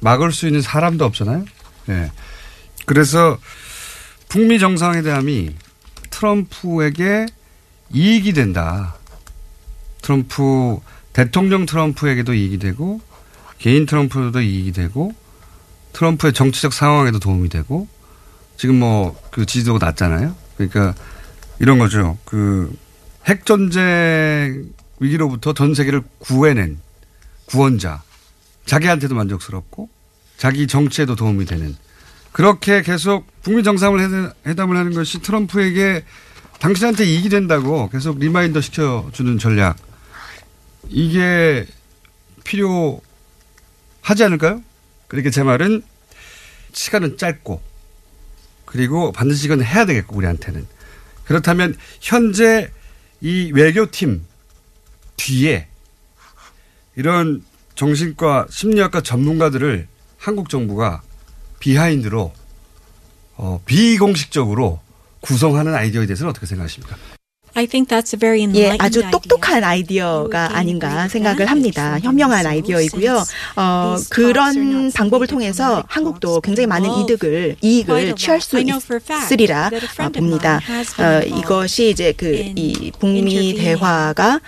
막을 수 있는 사람도 없잖아요. 예. 그래서 북미 정상회담이 트럼프에게 이익이 된다. 트럼프 대통령 트럼프에게도 이익이 되고 개인 트럼프도 이익이 되고 트럼프의 정치적 상황에도 도움이 되고 지금 뭐 그 지지도가 낮잖아요. 그러니까 이런 거죠. 그 핵 전쟁 위기로부터 전 세계를 구해낸 구원자. 자기한테도 만족스럽고 자기 정치에도 도움이 되는 그렇게 계속 북미 정상회담을 하는 것이 트럼프에게 당신한테 이익이 된다고 계속 reminder 시켜주는 전략. 이게 필요하지 않을까요? 그러니까 제 말은 시간은 짧고 그리고 반드시 이건 해야 되겠고 우리한테는. 그렇다면 현재 이 외교팀 뒤에 이런 정신과 심리학과 전문가들을 한국 정부가 비하인드로 어, 비공식적으로 구성하는 아이디어에 대해서는 어떻게 생각하십니까? I think that's a very 예, 아주. 똑똑한 아이디어가 아닌가 생각을 합니다. 현명한 아이디어이고요. 어, 그런 방법을 통해서 한국도 굉장히 많은 이득을, 이익을 취할 수 있으리라 어, 봅니다. 어, 이것이 이제 그, 이 북미 대화가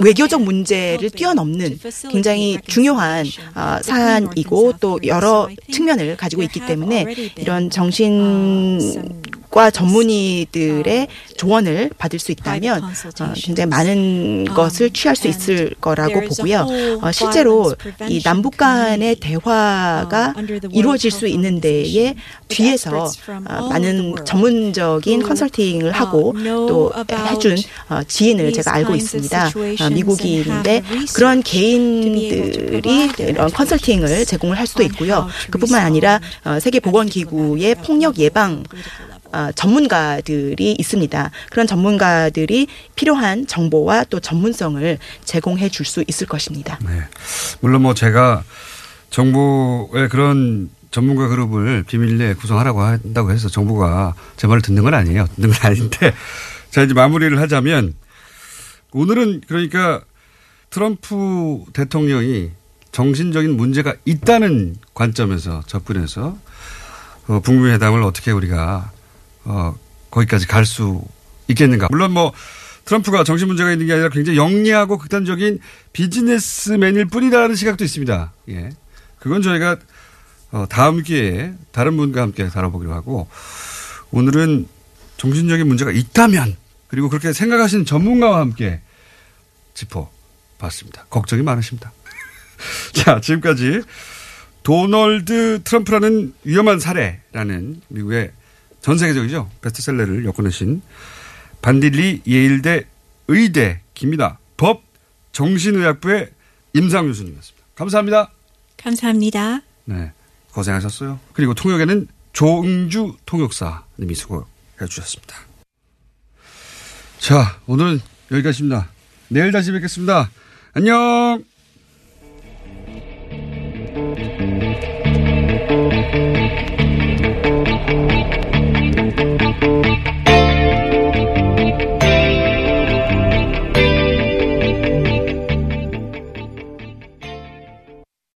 외교적 문제를 뛰어넘는 굉장히 중요한 어, 사안이고 또 여러 측면을 가지고 있기 때문에 이런 정신 내 과 전문의들의 조언을 받을 수 있다면 어, 굉장히 많은 것을 취할 수 있을 거라고 보고요. 어, 실제로 이 남북 간의 대화가 이루어질 수 있는 데에 뒤에서 어, 많은 전문적인 컨설팅을 하고 또 해준 어, 지인을 제가 알고 있습니다. 어, 미국인인데 그런 개인들이 이런 컨설팅을 제공을 할 수도 있고요. 그뿐만 아니라 어, 세계보건기구의 폭력 예방 어, 전문가들이 있습니다. 그런 전문가들이 필요한 정보와 또 전문성을 제공해 줄 수 있을 것입니다. 네. 물론 뭐 제가 정부의 그런 전문가 그룹을 비밀리에 구성하라고 한다고 해서 정부가 제 말을 듣는 건 아니에요. 듣는 건 아닌데. 자, 이제 마무리를 하자면 오늘은 그러니까 트럼프 대통령이 정신적인 문제가 있다는 관점에서 접근해서 어, 북미 회담을 어떻게 우리가 어, 거기까지 갈 수 있겠는가. 물론 뭐 트럼프가 정신 문제가 있는 게 아니라 굉장히 영리하고 극단적인 비즈니스맨일 뿐이라는 시각도 있습니다. 예. 그건 저희가 어, 다음 기회에 다른 분과 함께 다뤄보기로 하고 오늘은 정신적인 문제가 있다면 그리고 그렇게 생각하시는 전문가와 함께 짚어봤습니다. 걱정이 많으십니다. 자, 지금까지 도널드 트럼프라는 위험한 사례라는 미국의 전 세계적이죠. 베스트셀러를 엮어내신 반딜리 예일대 의대 김이나 법 정신의학부의 임상 교수님이었습니다. 감사합니다. 감사합니다. 네. 고생하셨어요. 그리고 통역에는 조응주 통역사님이 수고해 주셨습니다. 자, 오늘은 여기까지입니다. 내일 다시 뵙겠습니다. 안녕!